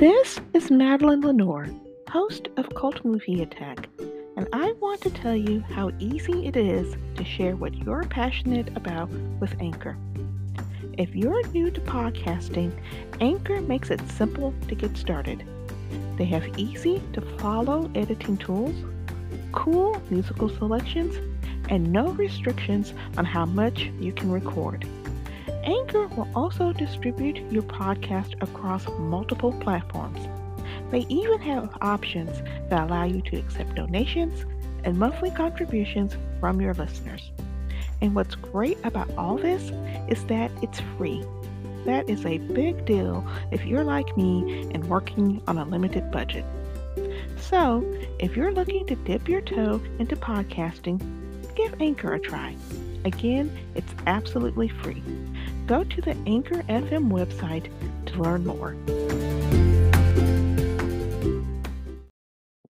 This is Madeline Lenore, host of Cult Movie Attack, and I want to tell you how easy it is to share what you're passionate about with Anchor. If you're new to podcasting, Anchor makes it simple to get started. They have easy to follow editing tools, cool musical selections, and no restrictions on how much you can record. Anchor will also distribute your podcast across multiple platforms. They even have options that allow you to accept donations and monthly contributions from your listeners. And what's great about all this is that it's free. That is a big deal if you're like me and working on a limited budget. So, if you're looking to dip your toe into podcasting, give Anchor a try. Again, it's absolutely free go to the Anchor FM website to learn more.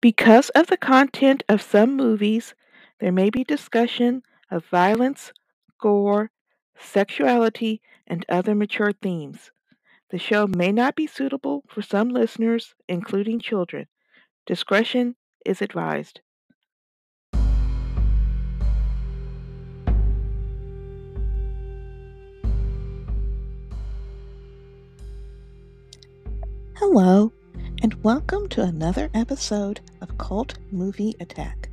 Because of the content of some movies, there may be discussion of violence, gore, sexuality, and other mature themes. The show may not be suitable for some listeners, including children. Discretion is advised. Hello, and welcome to another episode of Cult Movie Attack.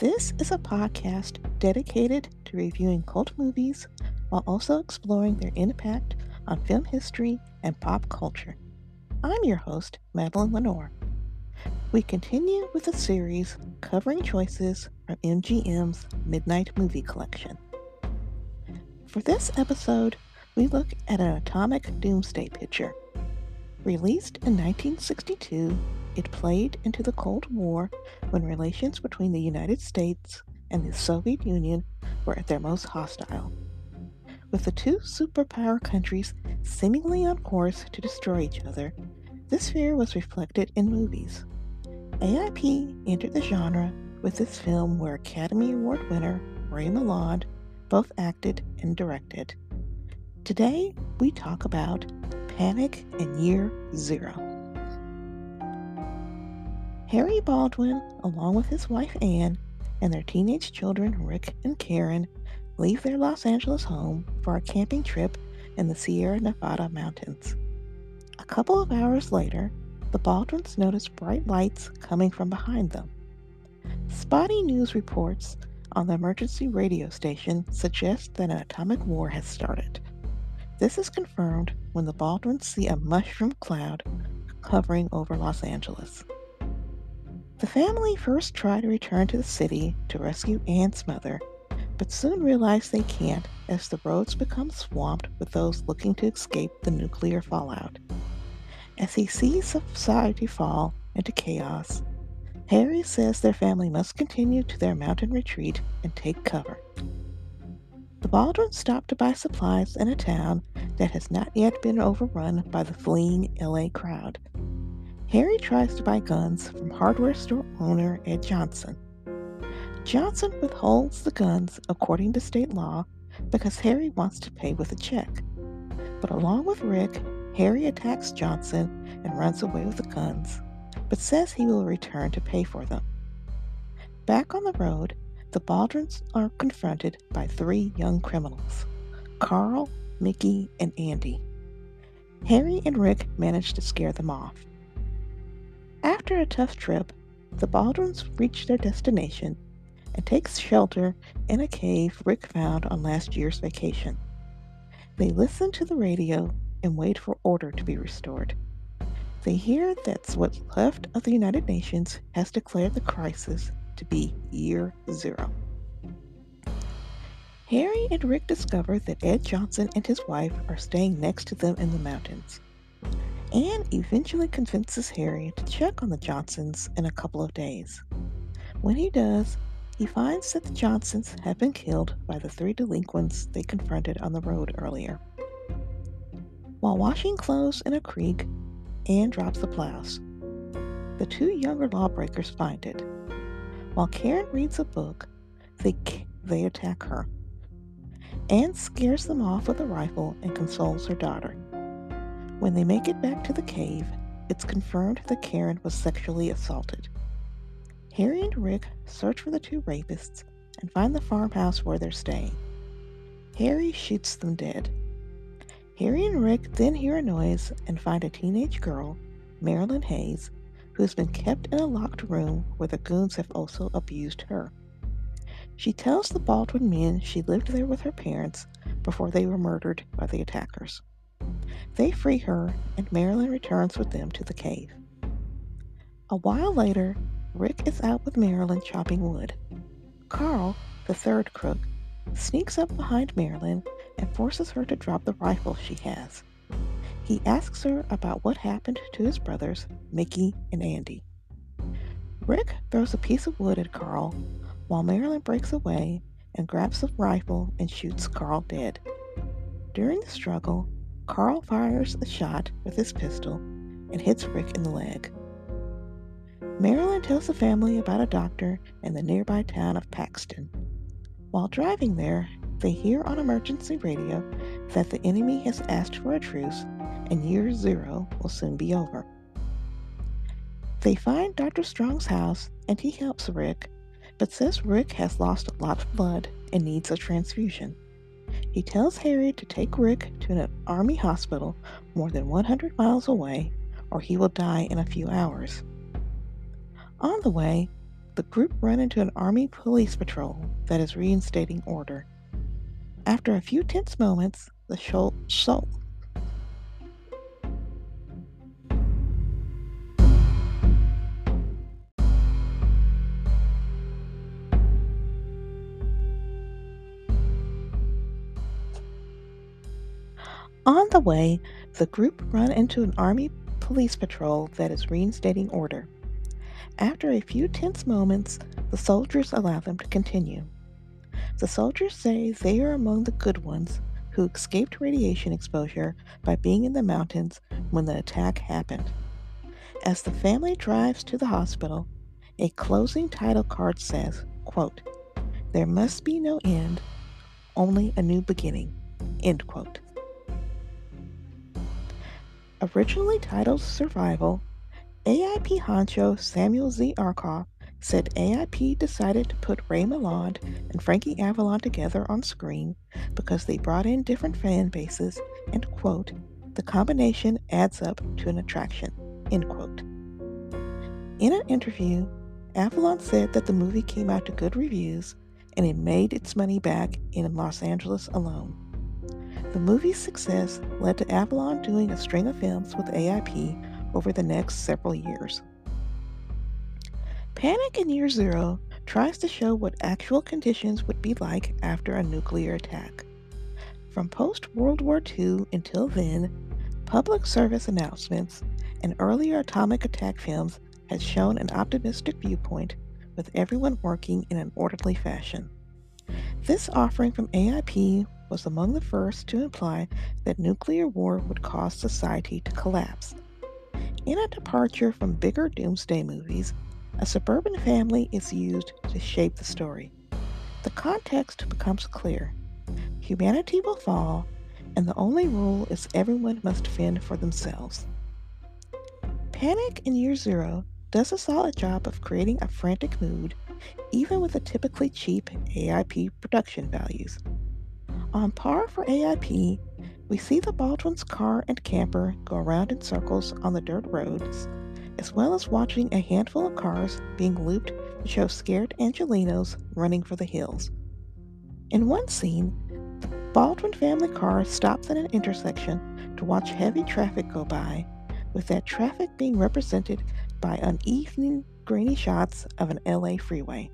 This is a podcast dedicated to reviewing cult movies while also exploring their impact on film history and pop culture. I'm your host, Madeline Lenore. We continue with a series covering choices from MGM's Midnight Movie Collection. For this episode, we look at an atomic doomsday picture Released in 1962, it played into the Cold War when relations between the United States and the Soviet Union were at their most hostile. With the two superpower countries seemingly on course to destroy each other, this fear was reflected in movies. AIP entered the genre with this film where Academy Award winner Ray Milland both acted and directed. Today, we talk about Panic in Year Zero. Harry Baldwin, along with his wife Anne and their teenage children Rick and Karen, leave their Los Angeles home for a camping trip in the Sierra Nevada mountains. A couple of hours later, the Baldwins notice bright lights coming from behind them. Spotty news reports on the emergency radio station suggest that an atomic war has started. This is confirmed when the Baldwins see a mushroom cloud hovering over Los Angeles. The family first try to return to the city to rescue Anne's mother, but soon realize they can't as the roads become swamped with those looking to escape the nuclear fallout. As he sees society fall into chaos, Harry says their family must continue to their mountain retreat and take cover. The Baldwins stop to buy supplies in a town that has not yet been overrun by the fleeing LA crowd. Harry tries to buy guns from hardware store owner Ed Johnson. Johnson withholds the guns according to state law because Harry wants to pay with a check. But along with Rick, Harry attacks Johnson and runs away with the guns, but says he will return to pay for them. Back on the road, the Baldwins are confronted by three young criminals Carl, Mickey, and Andy. Harry and Rick manage to scare them off. After a tough trip, the Baldwins reach their destination and take shelter in a cave Rick found on last year's vacation. They listen to the radio and wait for order to be restored. They hear that what's left of the United Nations has declared the crisis to be year zero. Harry and Rick discover that Ed Johnson and his wife are staying next to them in the mountains. Anne eventually convinces Harry to check on the Johnsons in a couple of days. When he does, he finds that the Johnsons have been killed by the three delinquents they confronted on the road earlier. While washing clothes in a creek, Anne drops the blouse. The two younger lawbreakers find it. While Karen reads a book, they, they attack her. Anne scares them off with a rifle and consoles her daughter. When they make it back to the cave, it's confirmed that Karen was sexually assaulted. Harry and Rick search for the two rapists and find the farmhouse where they're staying. Harry shoots them dead. Harry and Rick then hear a noise and find a teenage girl, Marilyn Hayes, who has been kept in a locked room where the goons have also abused her. She tells the Baldwin men she lived there with her parents before they were murdered by the attackers. They free her, and Marilyn returns with them to the cave. A while later, Rick is out with Marilyn chopping wood. Carl, the third crook, sneaks up behind Marilyn and forces her to drop the rifle she has. He asks her about what happened to his brothers, Mickey and Andy. Rick throws a piece of wood at Carl, while Marilyn breaks away and grabs a rifle and shoots Carl dead. During the struggle, Carl fires a shot with his pistol and hits Rick in the leg. Marilyn tells the family about a doctor in the nearby town of Paxton. While driving there, they hear on emergency radio that the enemy has asked for a truce and year zero will soon be over. They find Dr. Strong's house and he helps Rick, but says Rick has lost a lot of blood and needs a transfusion. He tells Harry to take Rick to an army hospital more than 100 miles away or he will die in a few hours. On the way, the group run into an army police patrol that is reinstating order. After a few tense moments, the show, show, the way, the group run into an army police patrol that is reinstating order. After a few tense moments, the soldiers allow them to continue. The soldiers say they are among the good ones who escaped radiation exposure by being in the mountains when the attack happened. As the family drives to the hospital, a closing title card says, quote, There must be no end, only a new beginning. End quote. Originally titled Survival, AIP honcho Samuel Z. Arkoff said AIP decided to put Ray Milland and Frankie Avalon together on screen because they brought in different fan bases and, quote, the combination adds up to an attraction, end quote. In an interview, Avalon said that the movie came out to good reviews and it made its money back in Los Angeles alone. The movie's success led to Avalon doing a string of films with AIP over the next several years. Panic in Year Zero tries to show what actual conditions would be like after a nuclear attack. From post World War II until then, public service announcements and earlier atomic attack films had shown an optimistic viewpoint with everyone working in an orderly fashion. This offering from AIP was among the first to imply that nuclear war would cause society to collapse. In a departure from bigger doomsday movies, a suburban family is used to shape the story. The context becomes clear. Humanity will fall, and the only rule is everyone must fend for themselves. Panic in Year Zero does a solid job of creating a frantic mood, even with the typically cheap AIP production values. On par for AIP, we see the Baldwin's car and camper go around in circles on the dirt roads, as well as watching a handful of cars being looped to show scared Angelinos running for the hills. In one scene, the Baldwin family car stops at an intersection to watch heavy traffic go by, with that traffic being represented by uneven, grainy shots of an LA freeway.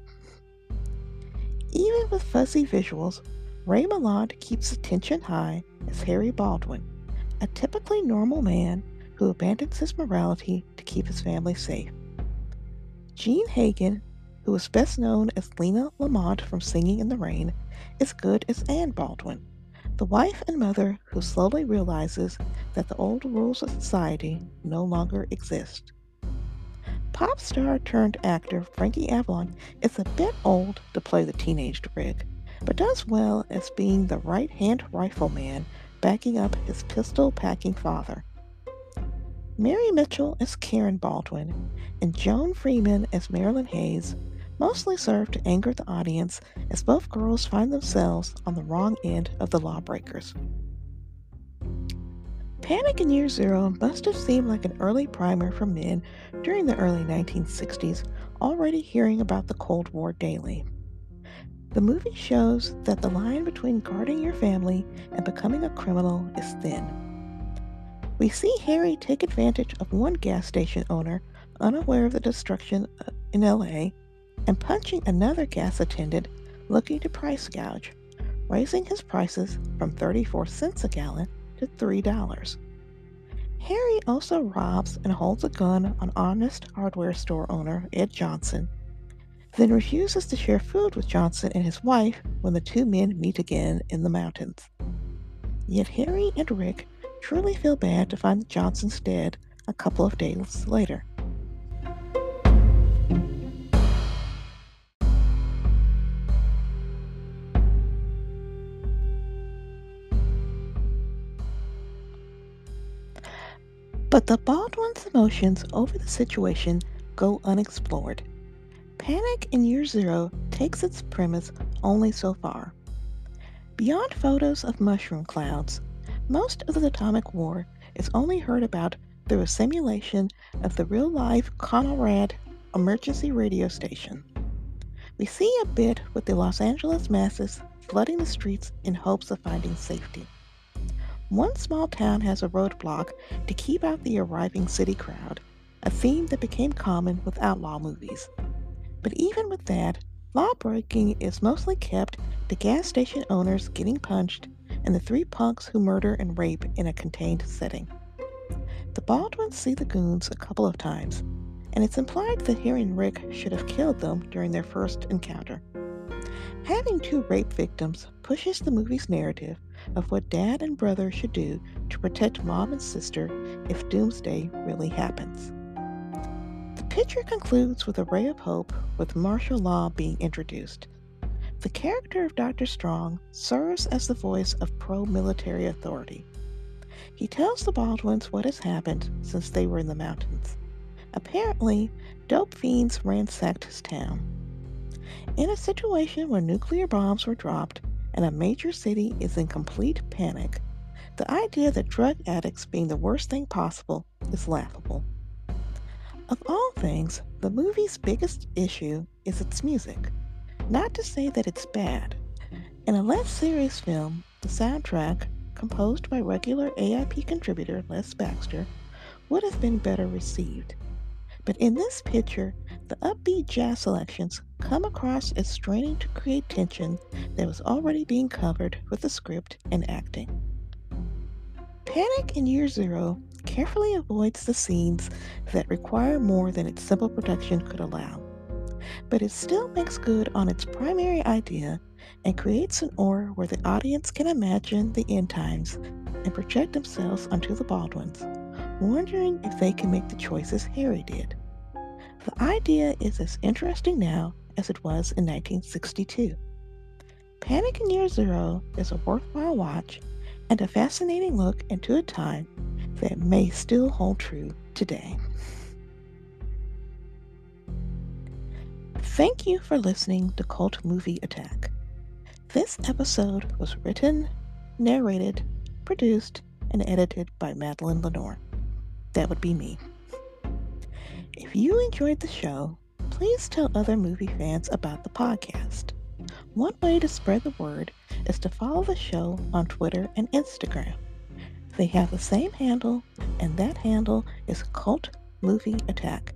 Even with fuzzy visuals, Ray Milland keeps the tension high as Harry Baldwin, a typically normal man who abandons his morality to keep his family safe. Jean Hagen, who is best known as Lina Lamont from Singing in the Rain, is good as Anne Baldwin, the wife and mother who slowly realizes that the old rules of society no longer exist. Pop star turned actor Frankie Avalon is a bit old to play the teenaged Rick, but does well as being the right hand rifleman backing up his pistol packing father. Mary Mitchel as Karen Baldwin and Joan Freeman as Marilyn Hayes mostly serve to anger the audience as both girls find themselves on the wrong end of the lawbreakers. Panic in Year Zero must have seemed like an early primer for men during the early 1960s, already hearing about the Cold War daily. The movie shows that the line between guarding your family and becoming a criminal is thin. We see Harry take advantage of one gas station owner, unaware of the destruction uh, in LA, and punching another gas attendant looking to price gouge, raising his prices from 34 cents a gallon to $3. Harry also robs and holds a gun on honest hardware store owner Ed Johnson, then refuses to share food with Johnson and his wife when the two men meet again in the mountains. Yet Harry and Rick truly feel bad to find Johnsons dead a couple of days later. But the Baldwin's emotions over the situation go unexplored. Panic in Year Zero takes its premise only so far. Beyond photos of mushroom clouds, most of the atomic war is only heard about through a simulation of the real life Conelrad emergency radio station. We see a bit with the Los Angeles masses flooding the streets in hopes of finding safety. One small town has a roadblock to keep out the arriving city crowd, a theme that became common with outlaw movies. But even with that, lawbreaking is mostly kept to gas station owners getting punched and the three punks who murder and rape in a contained setting. The Baldwins see the goons a couple of times, and it's implied that Harry and Rick should have killed them during their first encounter. Having two rape victims pushes the movie's narrative of what dad and brother should do to protect mom and sister if doomsday really happens. The picture concludes with a ray of hope with martial law being introduced. The character of Dr. Strong serves as the voice of pro military authority. He tells the Baldwins what has happened since they were in the mountains. Apparently, dope fiends ransacked his town. In a situation where nuclear bombs were dropped, and a major city is in complete panic, the idea that drug addicts being the worst thing possible is laughable. Of all things, the movie's biggest issue is its music. Not to say that it's bad. In a less serious film, the soundtrack, composed by regular AIP contributor Les Baxter, would have been better received. But in this picture, the upbeat jazz selections come across as straining to create tension that was already being covered with the script and acting. Panic in Year Zero carefully avoids the scenes that require more than its simple production could allow, but it still makes good on its primary idea and creates an aura where the audience can imagine the end times and project themselves onto the Baldwins, wondering if they can make the choices Harry did. The idea is as interesting now as it was in 1962. Panic in Year Zero is a worthwhile watch and a fascinating look into a time that may still hold true today. Thank you for listening to Cult Movie Attack. This episode was written, narrated, produced, and edited by Madeline Lenore. That would be me. If you enjoyed the show, please tell other movie fans about the podcast. One way to spread the word is to follow the show on Twitter and Instagram. They have the same handle, and that handle is Cult Movie Attack.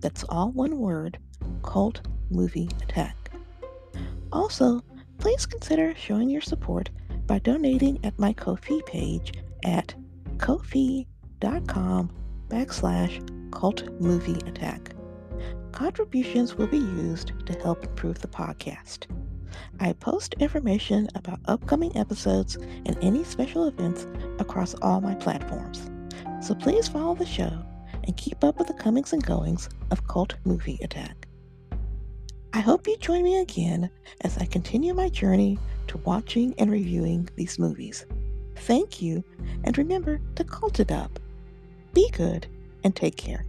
That's all one word Cult Movie Attack. Also, please consider showing your support by donating at my Ko-fi page at ko-fi.com backslash Cult Movie Attack. Contributions will be used to help improve the podcast. I post information about upcoming episodes and any special events across all my platforms. So please follow the show and keep up with the comings and goings of Cult Movie Attack. I hope you join me again as I continue my journey to watching and reviewing these movies. Thank you, and remember to cult it up. Be good and take care.